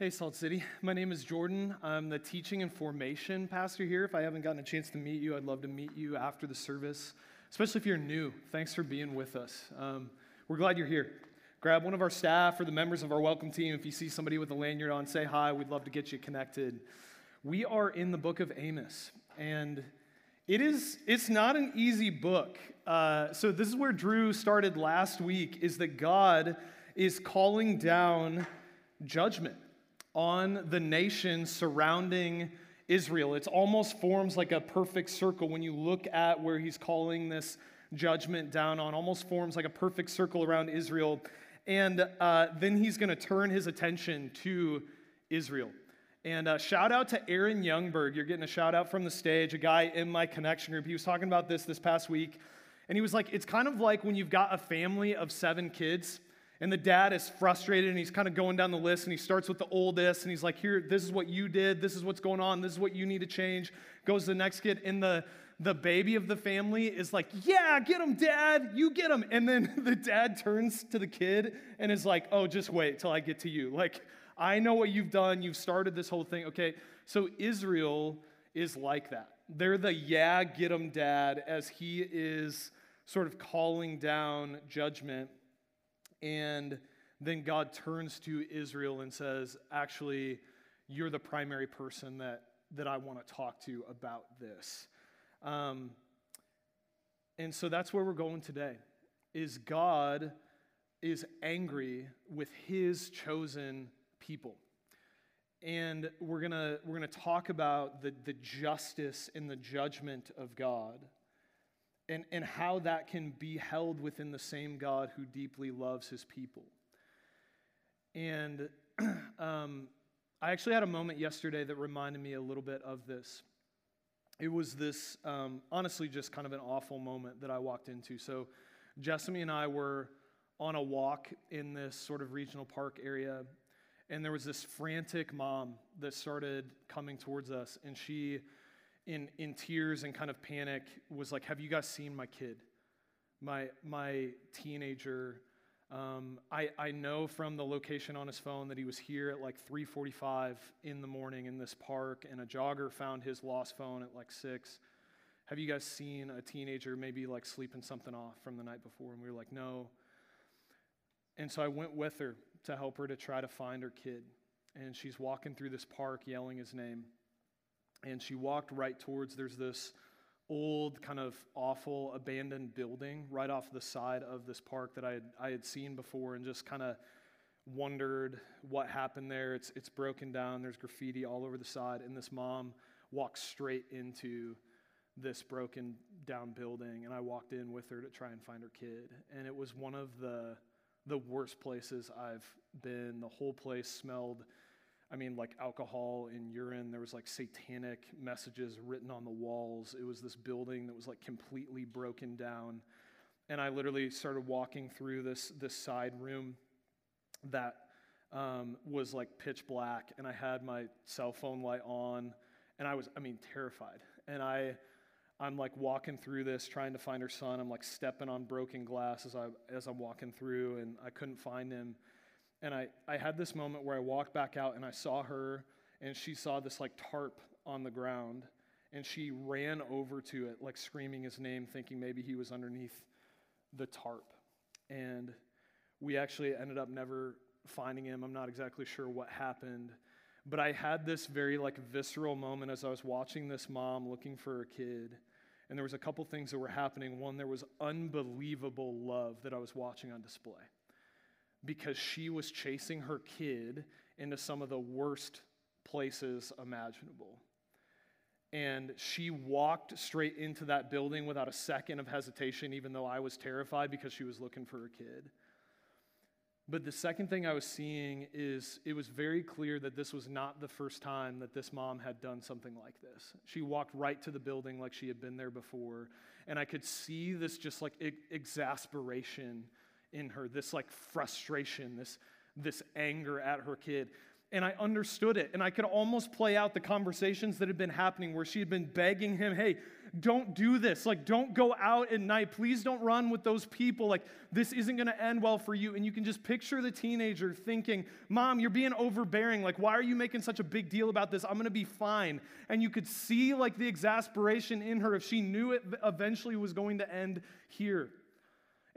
Hey, Salt City. My name is Jordan. I'm the teaching and formation pastor here. If I haven't gotten a chance to meet you, I'd love to meet you after the service, especially if you're new. Thanks for being with us. Um, we're glad you're here. Grab one of our staff or the members of our welcome team. If you see somebody with a lanyard on, say hi. We'd love to get you connected. We are in the book of Amos, and it is it's not an easy book. Uh, so this is where Drew started last week. Is that God is calling down judgment on the nation surrounding Israel. It almost forms like a perfect circle when you look at where he's calling this judgment down on, almost forms like a perfect circle around Israel. And uh, then he's going to turn his attention to Israel. And uh, shout out to Aaron Youngberg. You're getting a shout out from the stage, a guy in my connection group. He was talking about this this past week. And he was like, it's kind of like when you've got a family of seven kids and the dad is frustrated and he's kind of going down the list and he starts with the oldest and he's like, Here, this is what you did, this is what's going on, this is what you need to change. Goes to the next kid, and the the baby of the family is like, Yeah, get him, dad, you get him. And then the dad turns to the kid and is like, Oh, just wait till I get to you. Like, I know what you've done, you've started this whole thing. Okay, so Israel is like that. They're the yeah, get him, dad, as he is sort of calling down judgment and then God turns to Israel and says, Actually, you're the primary person that, that I want to talk to about this. Um, and so that's where we're going today. Is God is angry with his chosen people. And we're gonna, we're gonna talk about the, the justice and the judgment of God and, and how that can be held within the same God who deeply loves his people. And um, I actually had a moment yesterday that reminded me a little bit of this. It was this, um, honestly, just kind of an awful moment that I walked into. So, Jessamy and I were on a walk in this sort of regional park area, and there was this frantic mom that started coming towards us, and she in, in tears and kind of panic was like, Have you guys seen my kid? My, my teenager. Um, I, I know from the location on his phone that he was here at like 3.45 in the morning in this park and a jogger found his lost phone at like 6 have you guys seen a teenager maybe like sleeping something off from the night before? And we were like no. And so i went with her to help her to try to find her kid. And she's walking through this park yelling his name and she walked right towards there's this old kind of awful abandoned building right off the side of this park that I had, I had seen before and just kind of wondered what happened there. It's, it's broken down, there's graffiti all over the side, and this mom walks straight into this broken down building and I walked in with her to try and find her kid and it was one of the the worst places I've been. The whole place smelled I mean, like alcohol and urine. There was like satanic messages written on the walls. It was this building that was like completely broken down. And I literally started walking through this, this side room that um, was like pitch black. And I had my cell phone light on. And I was, I mean, terrified. And I, I'm like walking through this, trying to find her son. I'm like stepping on broken glass as, I, as I'm walking through, and I couldn't find him. And I, I had this moment where I walked back out and I saw her, and she saw this like tarp on the ground, and she ran over to it, like screaming his name, thinking maybe he was underneath the tarp. And we actually ended up never finding him. I'm not exactly sure what happened. But I had this very like visceral moment as I was watching this mom looking for her kid. And there was a couple things that were happening. One, there was unbelievable love that I was watching on display because she was chasing her kid into some of the worst places imaginable. And she walked straight into that building without a second of hesitation, even though I was terrified because she was looking for her kid. But the second thing I was seeing is it was very clear that this was not the first time that this mom had done something like this. She walked right to the building like she had been there before. And I could see this just like exasperation in her, this like frustration, this, this anger at her kid. and I understood it. And I could almost play out the conversations that had been happening where she had been begging him, hey, don't do this. Like, don't go out at night. Please don't run with those people. Like, this isn't going to end well for you. And you can just picture the teenager thinking, Mom, you're being overbearing. Like, why are you making such a big deal about this? I'm going to be fine. And you could see, like, the exasperation in her if she knew it eventually was going to end here.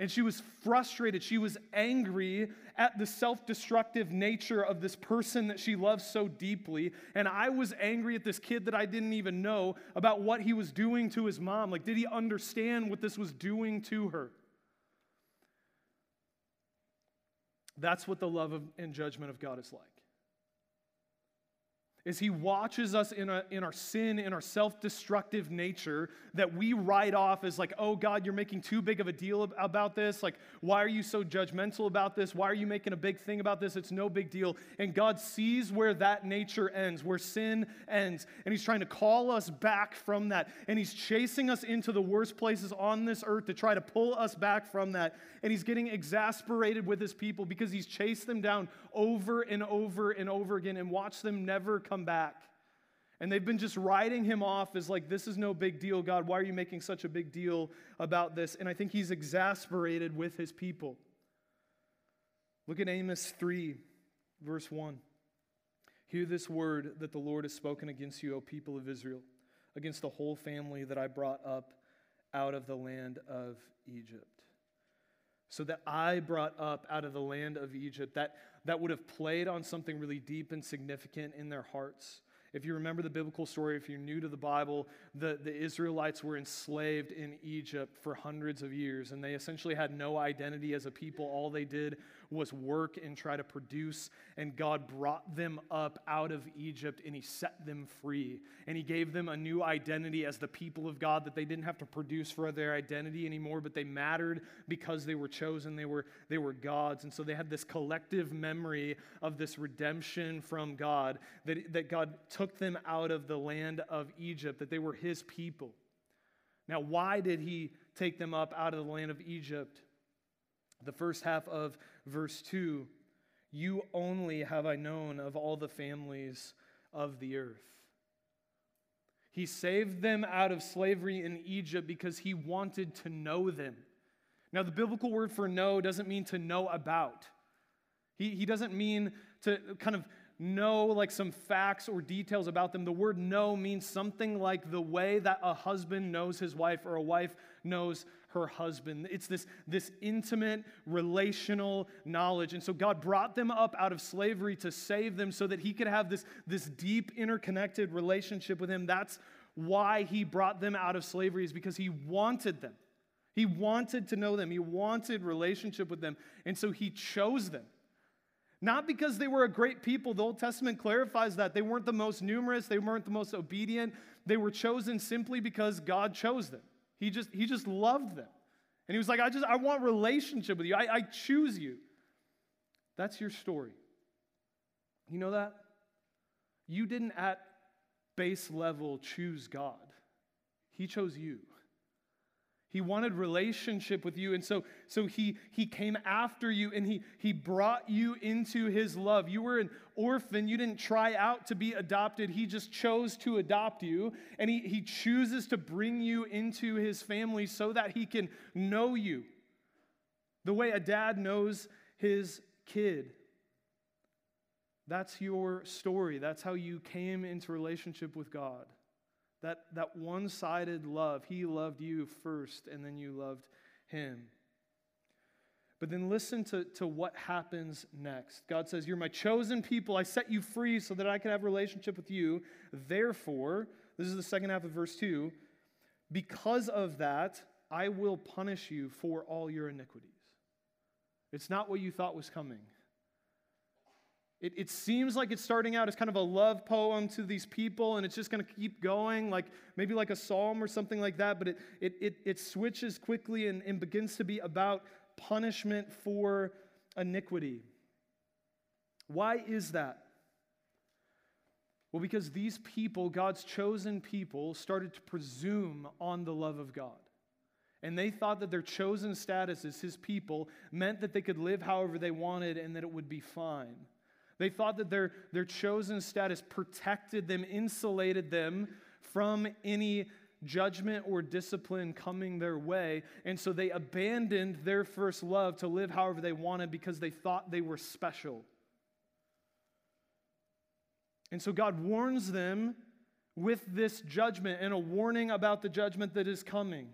And she was frustrated. She was angry at the self destructive nature of this person that she loves so deeply. And I was angry at this kid that I didn't even know about what he was doing to his mom. Like, did he understand what this was doing to her? That's what the love of, and judgment of God is like is he watches us in, a, in our sin, in our self destructive nature that we write off as like, oh God, you're making too big of a deal about this. Like, why are you so judgmental about this? Why are you making a big thing about this? It's no big deal. And God sees where that nature ends, where sin ends. And he's trying to call us back from that. And he's chasing us into the worst places on this earth to try to pull us back from that. And he's getting exasperated with his people because he's chased them down over and over and over again and watched them never come back. And they've been just writing him off as like, this is no big deal, God. Why are you making such a big deal about this? And I think he's exasperated with his people. Look at Amos 3, verse 1. Hear this word that the Lord has spoken against you, O people of Israel, against the whole family that I brought up out of the land of Egypt. So that I brought up out of the land of Egypt, that, that would have played on something really deep and significant in their hearts. If you remember the biblical story, if you're new to the Bible, the, the Israelites were enslaved in Egypt for hundreds of years, and they essentially had no identity as a people. All they did was work and try to produce, and God brought them up out of Egypt and He set them free. And He gave them a new identity as the people of God that they didn't have to produce for their identity anymore, but they mattered because they were chosen, they were, they were God's. And so they had this collective memory of this redemption from God, that, that God took them out of the land of Egypt, that they were His people. Now, why did He take them up out of the land of Egypt? The first half of verse 2 You only have I known of all the families of the earth. He saved them out of slavery in Egypt because he wanted to know them. Now, the biblical word for know doesn't mean to know about. He, he doesn't mean to kind of know like some facts or details about them. The word know means something like the way that a husband knows his wife or a wife knows her husband. It's this, this intimate relational knowledge. And so God brought them up out of slavery to save them so that he could have this, this deep interconnected relationship with him. That's why he brought them out of slavery, is because he wanted them. He wanted to know them. He wanted relationship with them. And so he chose them. Not because they were a great people. The Old Testament clarifies that. They weren't the most numerous, they weren't the most obedient. They were chosen simply because God chose them. He just, he just loved them. And he was like, I just, I want relationship with you. I, I choose you. That's your story. You know that? You didn't at base level choose God. He chose you. He wanted relationship with you. And so, so he, he came after you and he, he brought you into his love. You were an orphan. You didn't try out to be adopted. He just chose to adopt you. And he, he chooses to bring you into his family so that he can know you the way a dad knows his kid. That's your story. That's how you came into relationship with God. That, that one sided love. He loved you first, and then you loved him. But then listen to, to what happens next. God says, You're my chosen people. I set you free so that I can have a relationship with you. Therefore, this is the second half of verse 2 because of that, I will punish you for all your iniquities. It's not what you thought was coming. It, it seems like it's starting out as kind of a love poem to these people, and it's just going to keep going, like maybe like a psalm or something like that, but it, it, it, it switches quickly and, and begins to be about punishment for iniquity. Why is that? Well, because these people, God's chosen people, started to presume on the love of God. And they thought that their chosen status as his people meant that they could live however they wanted and that it would be fine. They thought that their, their chosen status protected them, insulated them from any judgment or discipline coming their way. And so they abandoned their first love to live however they wanted because they thought they were special. And so God warns them with this judgment and a warning about the judgment that is coming.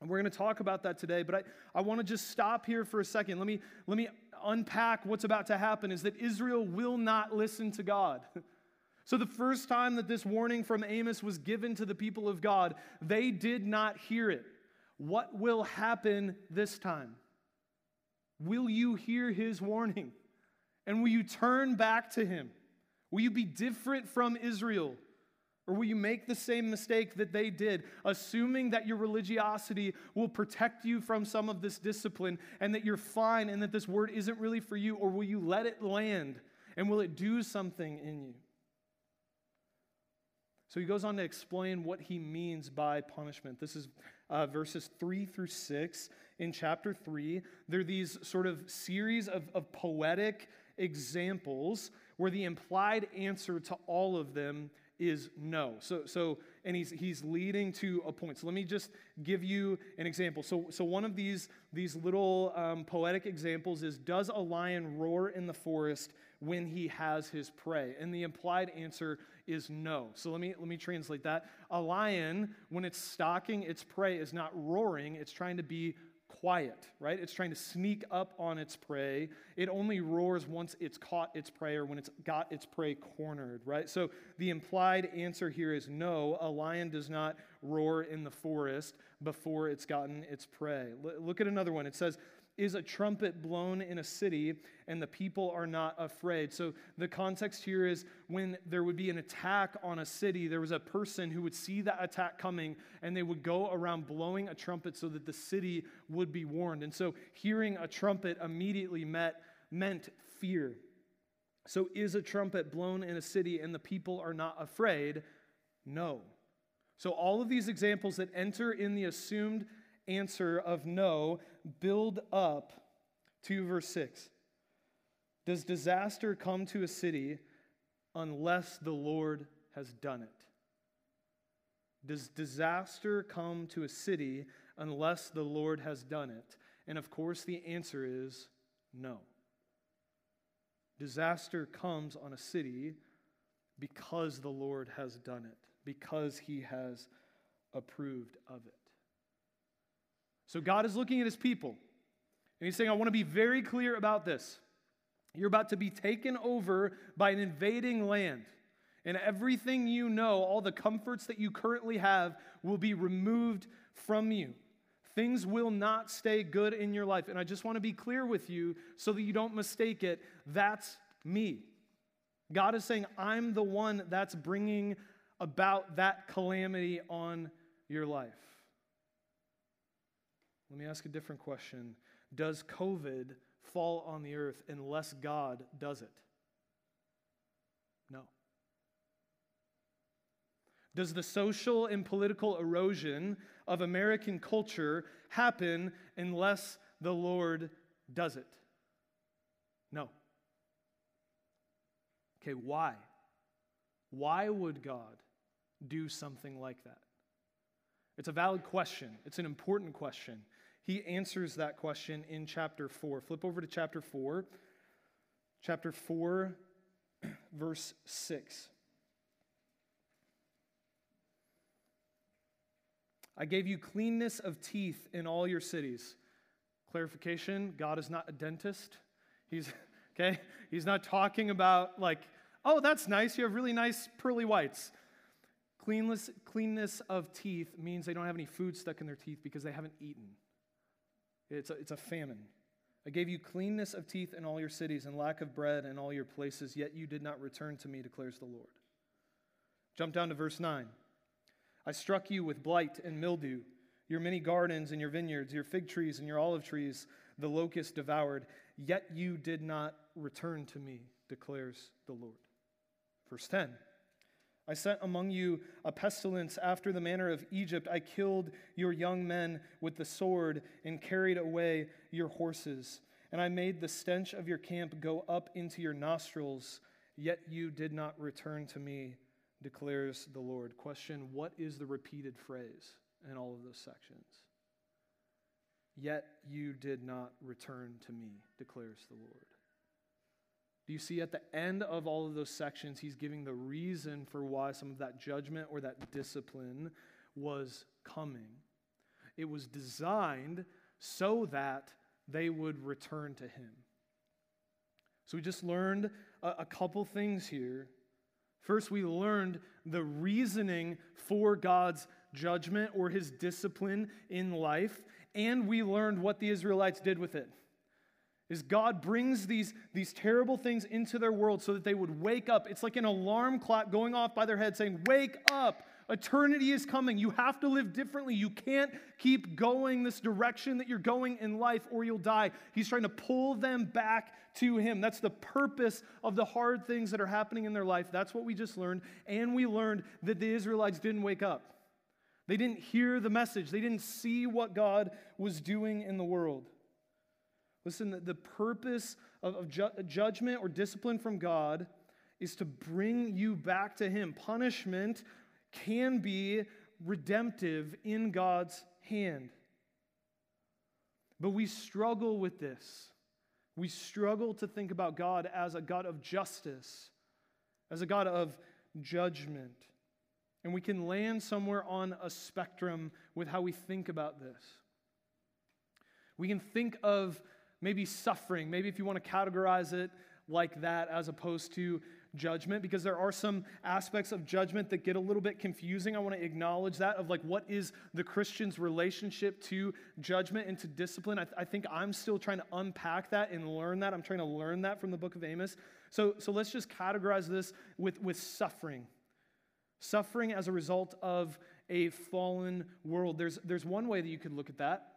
And we're going to talk about that today, but I, I want to just stop here for a second. Let me, let me unpack what's about to happen is that Israel will not listen to God. So, the first time that this warning from Amos was given to the people of God, they did not hear it. What will happen this time? Will you hear his warning? And will you turn back to him? Will you be different from Israel? Or will you make the same mistake that they did, assuming that your religiosity will protect you from some of this discipline and that you're fine and that this word isn't really for you? Or will you let it land and will it do something in you? So he goes on to explain what he means by punishment. This is uh, verses 3 through 6 in chapter 3. They're these sort of series of, of poetic examples where the implied answer to all of them is no. So, so and he's, he's leading to a point. So let me just give you an example. So, so one of these, these little um, poetic examples is Does a lion roar in the forest when he has his prey? And the implied answer is no. So let me, let me translate that. A lion, when it's stalking its prey, is not roaring, it's trying to be quiet, right? It's trying to sneak up on its prey. It only roars once it's caught its prey or when it's got its prey cornered, right? So the implied answer here is no, a lion does not roar in the forest before it's gotten its prey. L- look at another one. It says, is a trumpet blown in a city and the people are not afraid. So the context here is when there would be an attack on a city, there was a person who would see that attack coming and they would go around blowing a trumpet so that the city would be warned. And so hearing a trumpet immediately met, meant fear. So is a trumpet blown in a city and the people are not afraid? No. So all of these examples that enter in the assumed answer of no build up to verse 6. Does disaster come to a city unless the Lord has done it? Does disaster come to a city unless the Lord has done it? And of course, the answer is no. Disaster comes on a city because the Lord has done it, because he has approved of it. So God is looking at his people, and he's saying, I want to be very clear about this. You're about to be taken over by an invading land. And everything you know, all the comforts that you currently have, will be removed from you. Things will not stay good in your life. And I just want to be clear with you so that you don't mistake it. That's me. God is saying, I'm the one that's bringing about that calamity on your life. Let me ask a different question Does COVID fall on the earth unless God does it? No. Does the social and political erosion of American culture happen unless the Lord does it? No. Okay, why? Why would God do something like that? It's a valid question, it's an important question. He answers that question in chapter 4. Flip over to chapter 4. Chapter 4, verse 6. I gave you cleanness of teeth in all your cities. Clarification God is not a dentist. He's, okay? He's not talking about, like, oh, that's nice. You have really nice pearly whites. Cleanness, cleanness of teeth means they don't have any food stuck in their teeth because they haven't eaten. It's a, it's a famine. I gave you cleanness of teeth in all your cities and lack of bread in all your places, yet you did not return to me, declares the Lord. Jump down to verse 9. I struck you with blight and mildew. Your many gardens and your vineyards, your fig trees and your olive trees, the locust devoured, yet you did not return to me, declares the Lord. Verse 10. I sent among you a pestilence after the manner of Egypt. I killed your young men with the sword and carried away your horses. and I made the stench of your camp go up into your nostrils, yet you did not return to me, declares the Lord. Question What is the repeated phrase in all of those sections? Yet you did not return to me, declares the Lord. Do you see at the end of all of those sections, he's giving the reason for why some of that judgment or that discipline was coming? It was designed so that they would return to him. So we just learned a, a couple things here. First, we learned the reasoning for God's judgment or his discipline in life, and we learned what the Israelites did with it. Is God brings these, these terrible things into their world so that they would wake up. It's like an alarm clock going off by their head saying, Wake up! Eternity is coming. You have to live differently. You can't keep going this direction that you're going in life or you'll die. He's trying to pull them back to Him. That's the purpose of the hard things that are happening in their life. That's what we just learned. And we learned that the Israelites didn't wake up, they didn't hear the message, they didn't see what God was doing in the world. Listen, the, purpose of, of ju- judgment or discipline from God is to bring you back to Him. Punishment can be redemptive in God's hand. But we struggle with this. We struggle to think about God as a God of justice, as a God of judgment. And we can land somewhere on a spectrum with how we think about this. We can think of maybe suffering, maybe if you want to categorize it like that, as opposed to judgment because there are some aspects of judgment that get a little bit confusing. I want to acknowledge that of like what is the Christian's relationship to judgment and to discipline. I, th- I think I'm still trying to unpack that and learn that. I'm trying to learn that from the book of Amos. So, so let's just categorize this with, with suffering. Suffering as a result of a fallen world. There's, there's one way that you could look at that,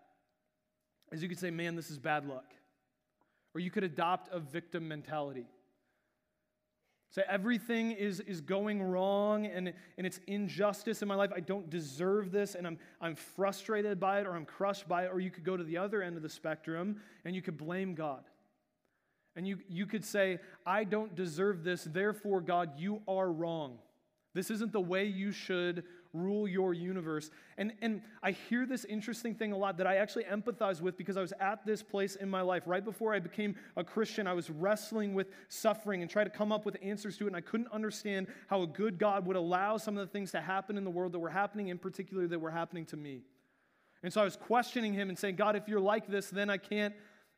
is you could say, man, this is bad luck. Or you could adopt a victim mentality. Say everything is, is going wrong and, and it's injustice in my life. I don't deserve this and I'm, I'm frustrated by it or I'm crushed by it. Or you could go to the other end of the spectrum and you could blame God. And you, you could say, I don't deserve this, therefore, God, you are wrong. This isn't the way you should rule your universe. And, and I hear this interesting thing a lot that I actually empathize with because I was at this place in my life. Right before I became a Christian, I was wrestling with suffering and trying to come up with answers to it. And I couldn't understand how a good God would allow some of the things to happen in the world that were happening, in particular, that were happening to me. And so I was questioning him and saying, God, if you're like this, then I can't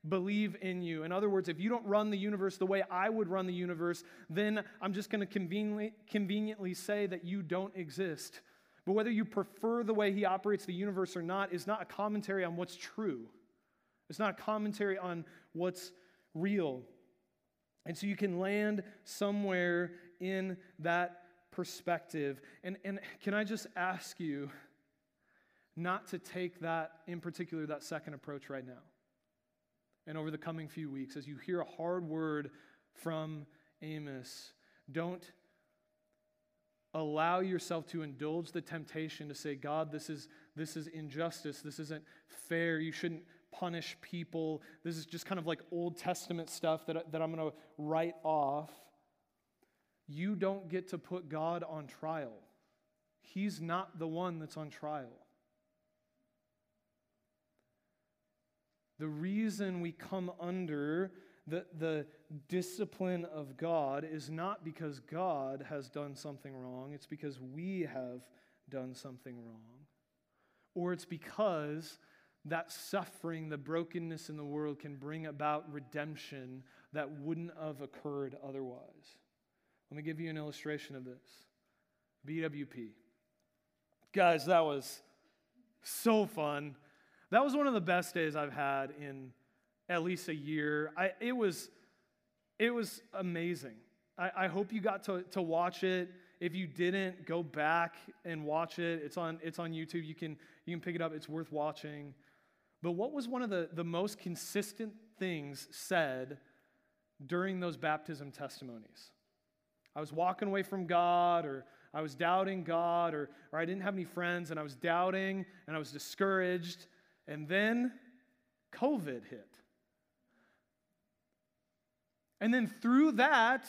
believe in you. In other words, if you don't run the universe the way I would run the universe, then I'm just going to conveniently, conveniently say that you don't exist. But whether you prefer the way he operates the universe or not is not a commentary on what's true. It's not a commentary on what's real. And so you can land somewhere in that perspective. And, and can I just ask you not to take that, in particular, that second approach right now? And over the coming few weeks, as you hear a hard word from Amos, don't allow yourself to indulge the temptation to say, God, this is, this is injustice. This isn't fair. You shouldn't punish people. This is just kind of like Old Testament stuff that, that I'm going to write off. You don't get to put God on trial. He's not the one that's on trial. The reason we come under the, the discipline of God is not because God has done something wrong, it's because we have done something wrong. Or it's because that suffering, the brokenness in the world can bring about redemption that wouldn't have occurred otherwise. Let me give you an illustration of this BWP. Guys, that was so fun. That was one of the best days I've had in at least a year. I, it, was, it was amazing. I, I hope you got to, to watch it. If you didn't, go back and watch it. It's on, it's on YouTube. You can, you can pick it up, it's worth watching. But what was one of the, the most consistent things said during those baptism testimonies? I was walking away from God, or I was doubting God, or, or I didn't have any friends, and I was doubting, and I was discouraged. And then COVID hit. And then through that,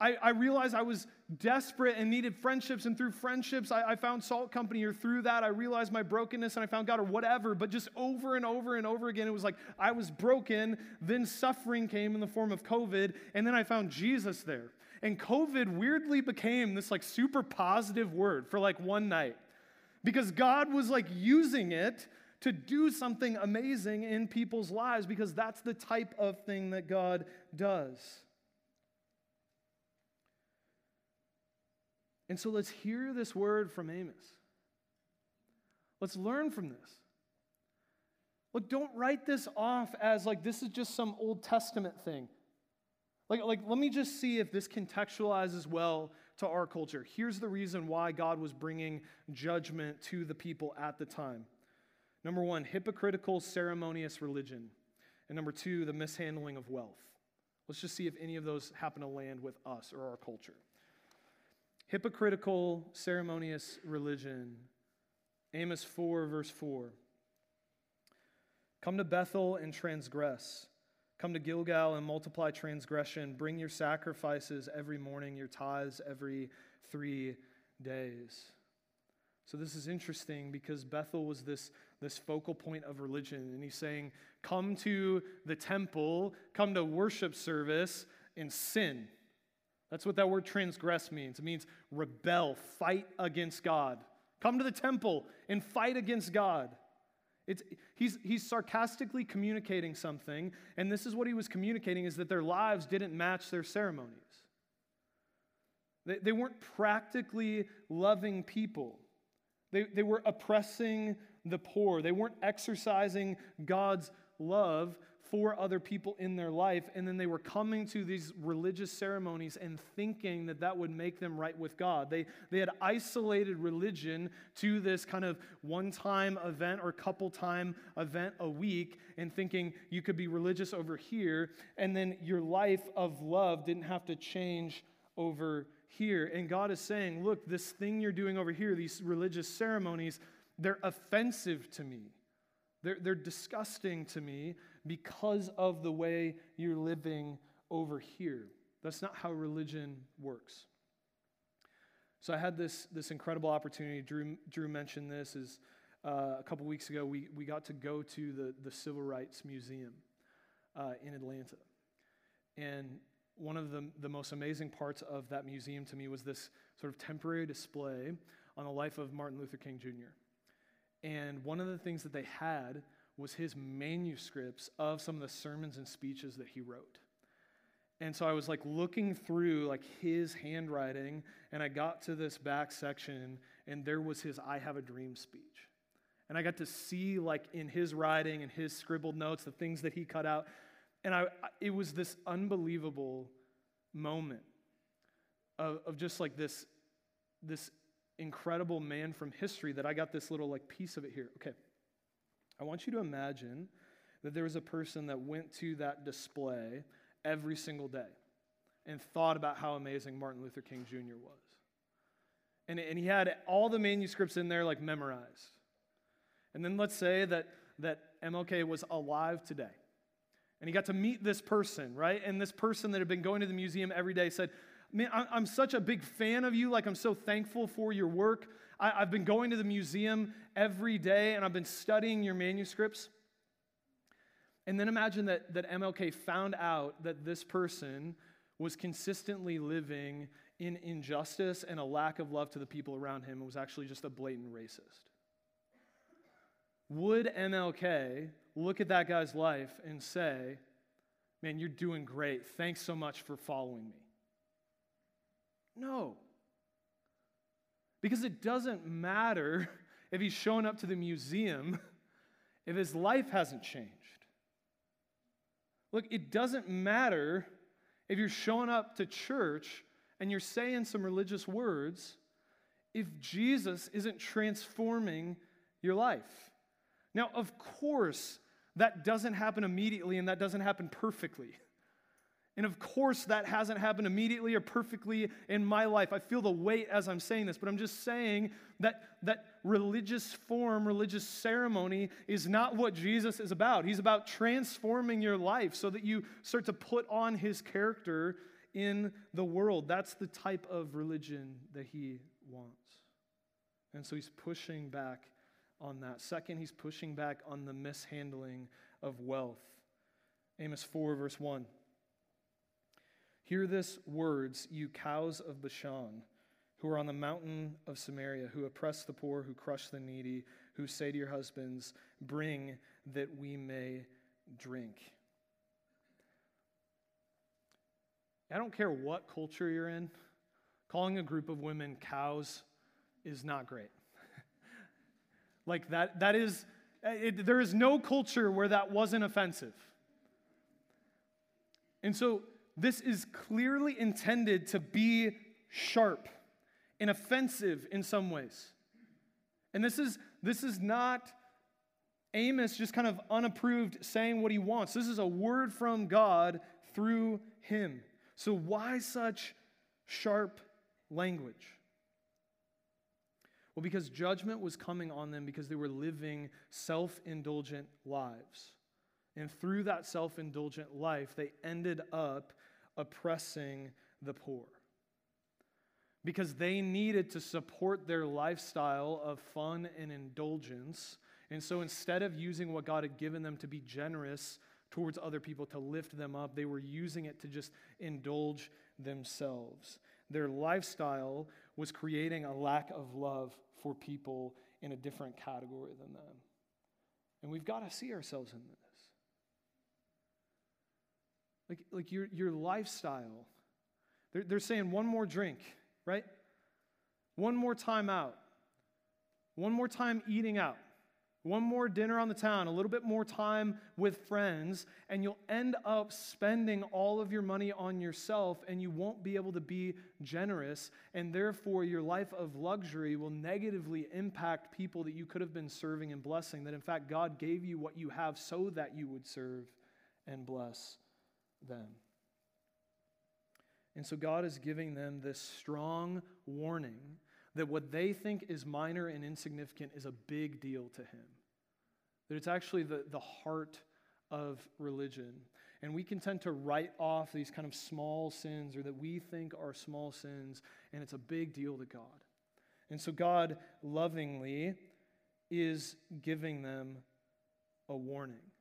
I, I, realized I was desperate and needed friendships, and through friendships, I, I, found Salt Company, or through that, I realized my brokenness and I found God, or whatever. But just over and over and over again, it was like I was broken, then suffering came in the form of COVID, and then I found Jesus there. And COVID weirdly became this like super positive word for like one night because God was like using it to do something amazing in people's lives because that's the type of thing that God does. And so let's hear this word from Amos. Let's learn from this. Look, don't write this off as like this is just some Old Testament thing. Like, like, let me just see if this contextualizes well to our culture. Here's the reason why God was bringing judgment to the people at the time. Number one, hypocritical, ceremonious religion. And number two, the mishandling of wealth. Let's just see if any of those happen to land with us or our culture hypocritical, ceremonious religion. Amos 4, verse 4. Come to Bethel and transgress. Come to Gilgal and multiply transgression. Bring your sacrifices every morning, your tithes every three days. So, this is interesting because Bethel was this, this focal point of religion. And he's saying, Come to the temple, come to worship service, and sin. That's what that word transgress means. It means rebel, fight against God. Come to the temple and fight against God. It's, he's, he's sarcastically communicating something, and this is what he was communicating is that their lives didn't match their ceremonies. They, they weren't practically loving people. They, they were oppressing the poor. They weren't exercising God's love for other people in their life, and then they were coming to these religious ceremonies and thinking that that would make them right with God. They, they had isolated religion to this kind of one time event or couple time event a week, and thinking you could be religious over here, and then your life of love didn't have to change over here. And God is saying, look, this thing you're doing over here, these religious ceremonies, they're offensive to me. They're, they're disgusting to me because of the way you're living over here. That's not how religion works. So I had this, this incredible opportunity. Drew, Drew mentioned this is uh, a couple weeks ago. We, we got to go to the, the Civil Rights Museum uh, in Atlanta. And one of the, the most amazing parts of that museum to me was this sort of temporary display on the life of Martin Luther King Jr. And one of the things that they had was his manuscripts of some of the sermons and speeches that he wrote. And so I was like looking through like his handwriting and I got to this back section and there was his I have a dream speech. And I got to see like in his writing and his scribbled notes the things that he cut out and I it was this unbelievable moment of, of just like this this incredible man from history that I got this little like piece of it here. Okay. I want you to imagine that there was a person that went to that display every single day and thought about how amazing Martin Luther King Jr. was. And, and he had all the manuscripts in there like memorized. And then let's say that, that MLK was alive today. And he got to meet this person, right? And this person that had been going to the museum every day said, Man, I'm such a big fan of you. Like, I'm so thankful for your work. I, have been going to the museum every day and I've been studying your manuscripts. And then imagine that, that MLK found out that this person was consistently living in injustice and a lack of love to the people around him and was actually just a blatant racist. Would MLK look at that guy's life and say, Man, you're doing great. Thanks so much for following me? No. Because it doesn't matter if he's showing up to the museum if his life hasn't changed. Look, it doesn't matter if you're showing up to church and you're saying some religious words if Jesus isn't transforming your life. Now, of course, that doesn't happen immediately and that doesn't happen perfectly. And of course, that hasn't happened immediately or perfectly in my life. I feel the weight as I'm saying this, but I'm just saying that, that religious form, religious ceremony is not what Jesus is about. He's about transforming your life so that you start to put on his character in the world. That's the type of religion that he wants. And so he's pushing back on that. Second, he's pushing back on the mishandling of wealth. Amos 4, verse 1. Hear this words, you cows of Bashan, who are on the mountain of Samaria, who oppress the poor, who crush the needy, who say to your husbands, Bring that we may drink. I don't care what culture you're in, calling a group of women cows is not great. like that, that is, it, there is no culture where that wasn't offensive. And so this is clearly intended to be sharp and offensive in some ways. And this is, this is not Amos just kind of unapproved saying what he wants. This is a word from God through him. So, why such sharp language? Well, because judgment was coming on them because they were living self indulgent lives. And through that self indulgent life, they ended up oppressing the poor. Because they needed to support their lifestyle of fun and indulgence. And so instead of using what God had given them to be generous towards other people, to lift them up, they were using it to just indulge themselves. Their lifestyle was creating a lack of love for people in a different category than them. And we've got to see ourselves in this. Like, like your, your lifestyle. They're, they're saying one more drink, right? One more time out. One more time eating out. One more dinner on the town, a little bit more time with friends, and you'll end up spending all of your money on yourself, and you won't be able to be generous, and therefore your life of luxury will negatively impact people that you could have been serving and blessing. That in fact, God gave you what you have so that you would serve and bless them. And so God is giving them this strong warning that what they think is minor and insignificant is a big deal to Him. That it's actually the, the heart of religion. And we can tend to write off these kind of small sins or that we think are small sins, and it's a big deal to God. And so God lovingly is giving them a warning.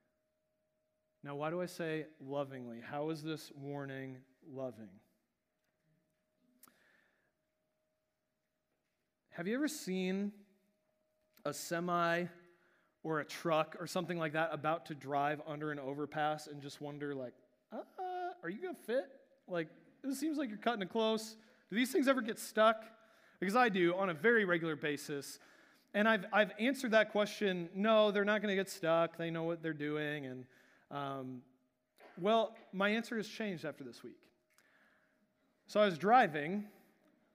Now, why do I say lovingly? How is this warning loving? Have you ever seen a semi or a truck or something like that about to drive under an overpass and just wonder, like, uh, are you going to fit? Like, it seems like you're cutting it close. Do these things ever get stuck? Because I do on a very regular basis. And I've, I've answered that question no, they're not going to get stuck. They know what they're doing. And um, well, my answer has changed after this week. So I was driving,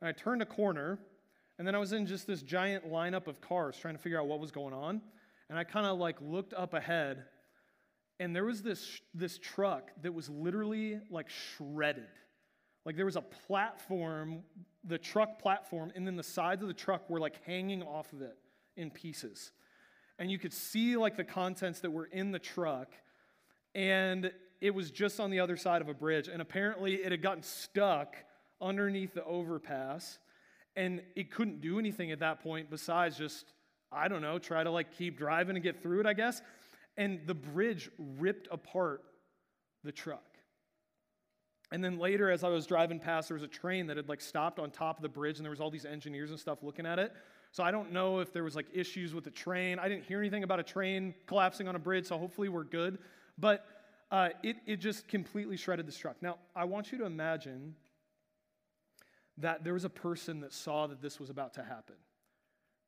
and I turned a corner, and then I was in just this giant lineup of cars trying to figure out what was going on. And I kind of like looked up ahead, and there was this, this truck that was literally like shredded. Like there was a platform, the truck platform, and then the sides of the truck were like hanging off of it in pieces. And you could see like the contents that were in the truck and it was just on the other side of a bridge. And apparently, it had gotten stuck underneath the overpass, and it couldn't do anything at that point besides just, I don't know, try to like keep driving and get through it, I guess. And the bridge ripped apart the truck. And then later, as I was driving past, there was a train that had like stopped on top of the bridge, and there was all these engineers and stuff looking at it. So I don't know if there was like issues with the train. I didn't hear anything about a train collapsing on a bridge, so hopefully we're good. But uh, it, it just completely shredded the truck. Now, I want you to imagine that there was a person that saw that this was about to happen.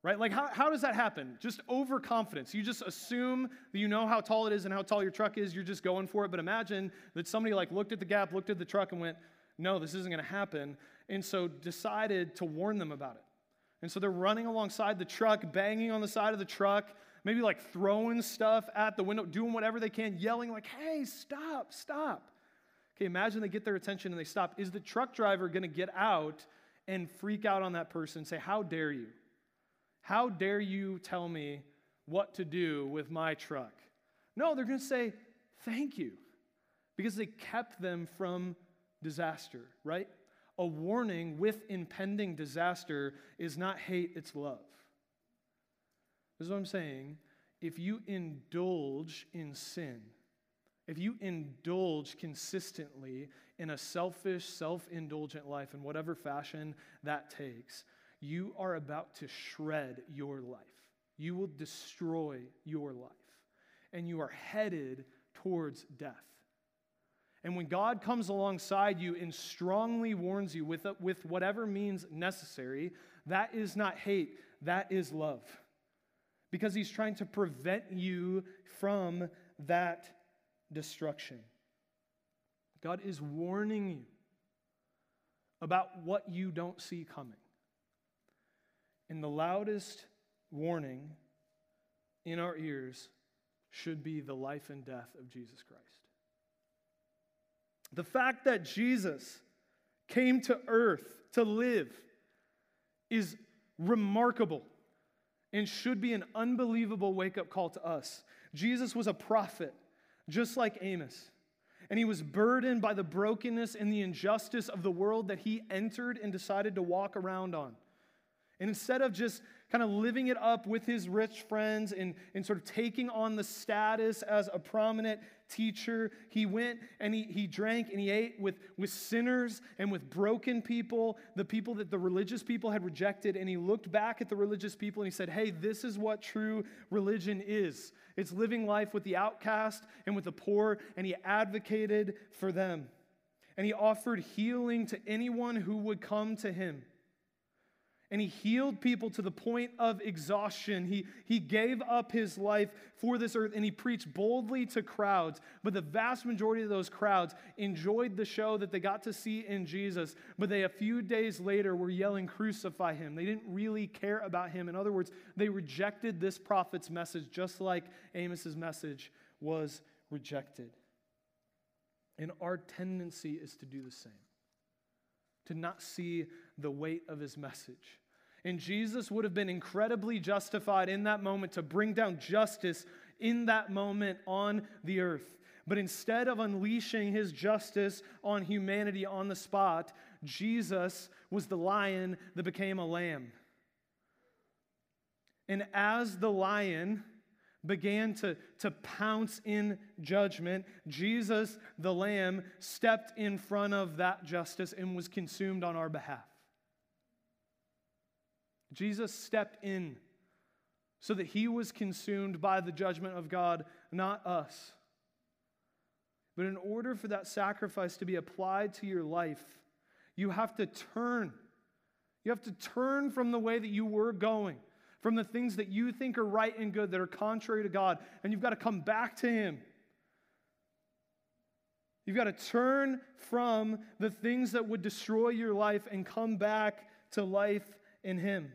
Right? Like, how, how does that happen? Just overconfidence. You just assume that you know how tall it is and how tall your truck is. You're just going for it. But imagine that somebody like looked at the gap, looked at the truck, and went, no, this isn't going to happen. And so decided to warn them about it. And so they're running alongside the truck, banging on the side of the truck, maybe like throwing stuff at the window, doing whatever they can, yelling like, hey, stop, stop. Okay, imagine they get their attention and they stop. Is the truck driver going to get out and freak out on that person and say, How dare you? How dare you tell me what to do with my truck? No, they're going to say, Thank you, because they kept them from disaster, right? A warning with impending disaster is not hate, it's love. This is what I'm saying. If you indulge in sin, if you indulge consistently in a selfish, self indulgent life in whatever fashion that takes, you are about to shred your life. You will destroy your life. And you are headed towards death. And when God comes alongside you and strongly warns you with, with whatever means necessary, that is not hate, that is love. Because he's trying to prevent you from that destruction. God is warning you about what you don't see coming. And the loudest warning in our ears should be the life and death of Jesus Christ. The fact that Jesus came to earth to live is remarkable and should be an unbelievable wake up call to us. Jesus was a prophet, just like Amos. And he was burdened by the brokenness and the injustice of the world that he entered and decided to walk around on. And instead of just kind of living it up with his rich friends and, and sort of taking on the status as a prominent teacher. He went and he, he drank and he ate with, with sinners and with broken people, the people that the religious people had rejected. And he looked back at the religious people and he said, Hey, this is what true religion is it's living life with the outcast and with the poor. And he advocated for them. And he offered healing to anyone who would come to him and he healed people to the point of exhaustion. He, he gave up his life for this earth and he preached boldly to crowds. But the vast majority of those crowds enjoyed the show that they got to see in Jesus. But they, a few days later, were yelling, Crucify him. They didn't really care about him. In other words, they rejected this prophet's message just like Amos's message was rejected. And our tendency is to do the same to not see the weight of his message. And Jesus would have been incredibly justified in that moment to bring down justice in that moment on the earth. But instead of unleashing his justice on humanity on the spot, Jesus was the lion that became a lamb. And as the lion, began to, to pounce in judgment, Jesus, the Lamb, stepped in front of that justice and was consumed on our behalf. Jesus stepped in so that he was consumed by the judgment of God, not us. But in order for that sacrifice to be applied to your life, you have to turn. You have to turn from the way that you were going from the things that you think are right and good that are contrary to God, and you've got to come back to Him. You've got to turn from the things that would destroy your life and come back to life in Him.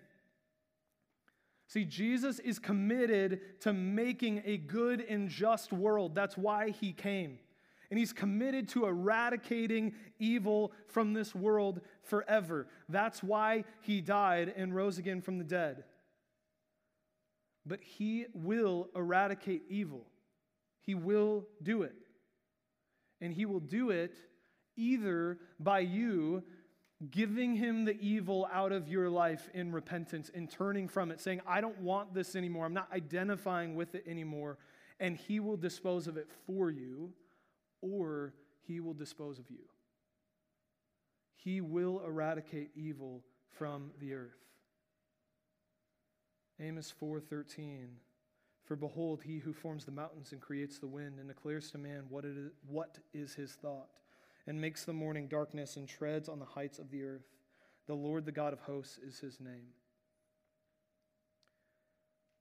See, Jesus is committed to making a good and just world. That's why He came. And He's committed to eradicating evil from this world forever. That's why He died and rose again from the dead but he will eradicate evil. He will do it. And he will do it either by you giving him the evil out of your life in repentance and turning from it, saying, I don't want this anymore. I'm not identifying with it anymore. And he will dispose of it for you, or he will dispose of you. He will eradicate evil from the earth. Amos 4:13 For behold he who forms the mountains and creates the wind and declares to man what, it is, what is his thought and makes the morning darkness and treads on the heights of the earth. The Lord the God of hosts is his name.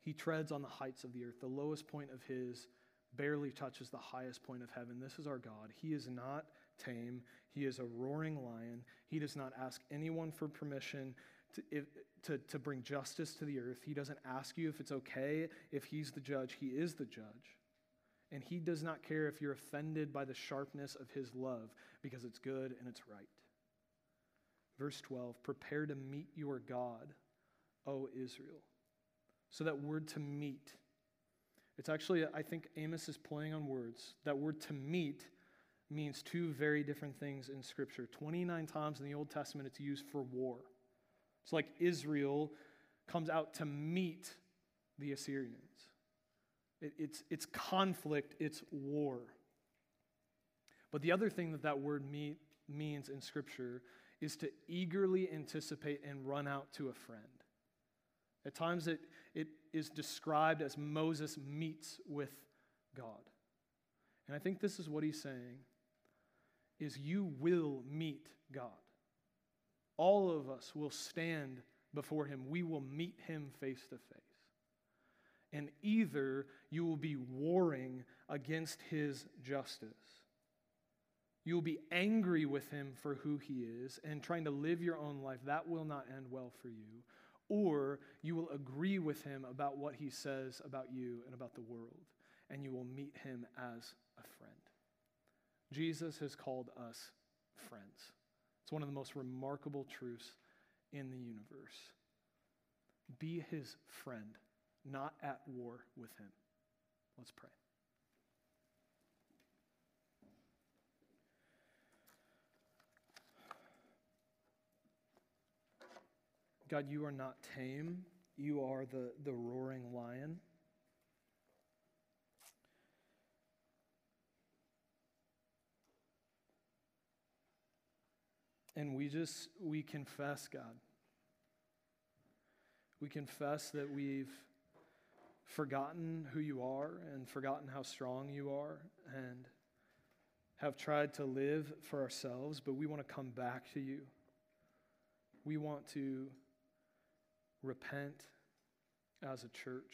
He treads on the heights of the earth the lowest point of his barely touches the highest point of heaven. This is our God. He is not tame. He is a roaring lion. He does not ask anyone for permission to, if, to, to bring justice to the earth. He doesn't ask you if it's okay if he's the judge, he is the judge. and he does not care if you're offended by the sharpness of his love because it's good and it's right. Verse 12 Prepare to meet your God, O Israel. So that word to meet, it's actually, I think Amos is playing on words. That word to meet means two very different things in Scripture. 29 times in the Old Testament, it's used for war. It's like Israel comes out to meet the Assyrians. It, it's, it's conflict, it's war. But the other thing that that word meet means in Scripture is to eagerly anticipate and run out to a friend. At times it, it is described as Moses meets with God. And I think this is what he's saying is you will meet God. All of us will stand before him. We will meet him face to face. And either you will be warring against his justice. You will be angry with him for who he is and trying to live your own life. That will not end well for you. Or you will agree with him about what he says about you and about the world, and you will meet him as a friend. Jesus has called us friends. It's one of the most remarkable truths in the universe. Be his friend, not at war with him. Let's pray. God, you are not tame. You are the, the roaring lion. And we just, we confess, God. We confess that we've forgotten who you are and forgotten how strong you are and have tried to live for ourselves, but we want to come back to you. We want to repent as a church.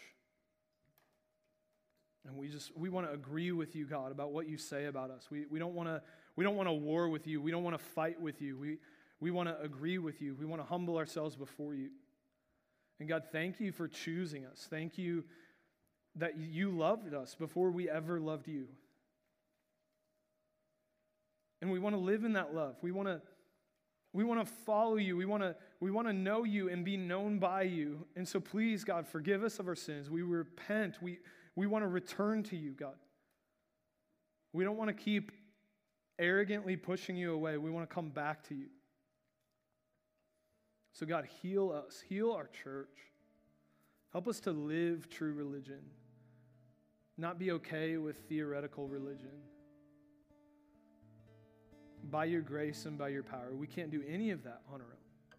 And we just we want to agree with you, God, about what you say about us. We, we don't want to we don't want to war with you. We don't want to fight with you. We, we want to agree with you. We want to humble ourselves before you. And God, thank you for choosing us. Thank you that you loved us before we ever loved you. And we want to live in that love. We want to we want to follow you. We want to we want to know you and be known by you. And so please God, forgive us of our sins. We repent. We we want to return to you, God. We don't want to keep arrogantly pushing you away. We want to come back to you. So, God, heal us, heal our church. Help us to live true religion, not be okay with theoretical religion. By your grace and by your power, we can't do any of that on our own.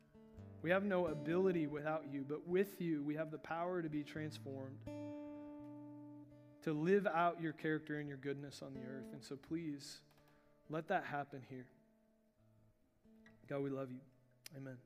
We have no ability without you, but with you, we have the power to be transformed, to live out your character and your goodness on the earth. And so, please, let that happen here. God, we love you. Amen.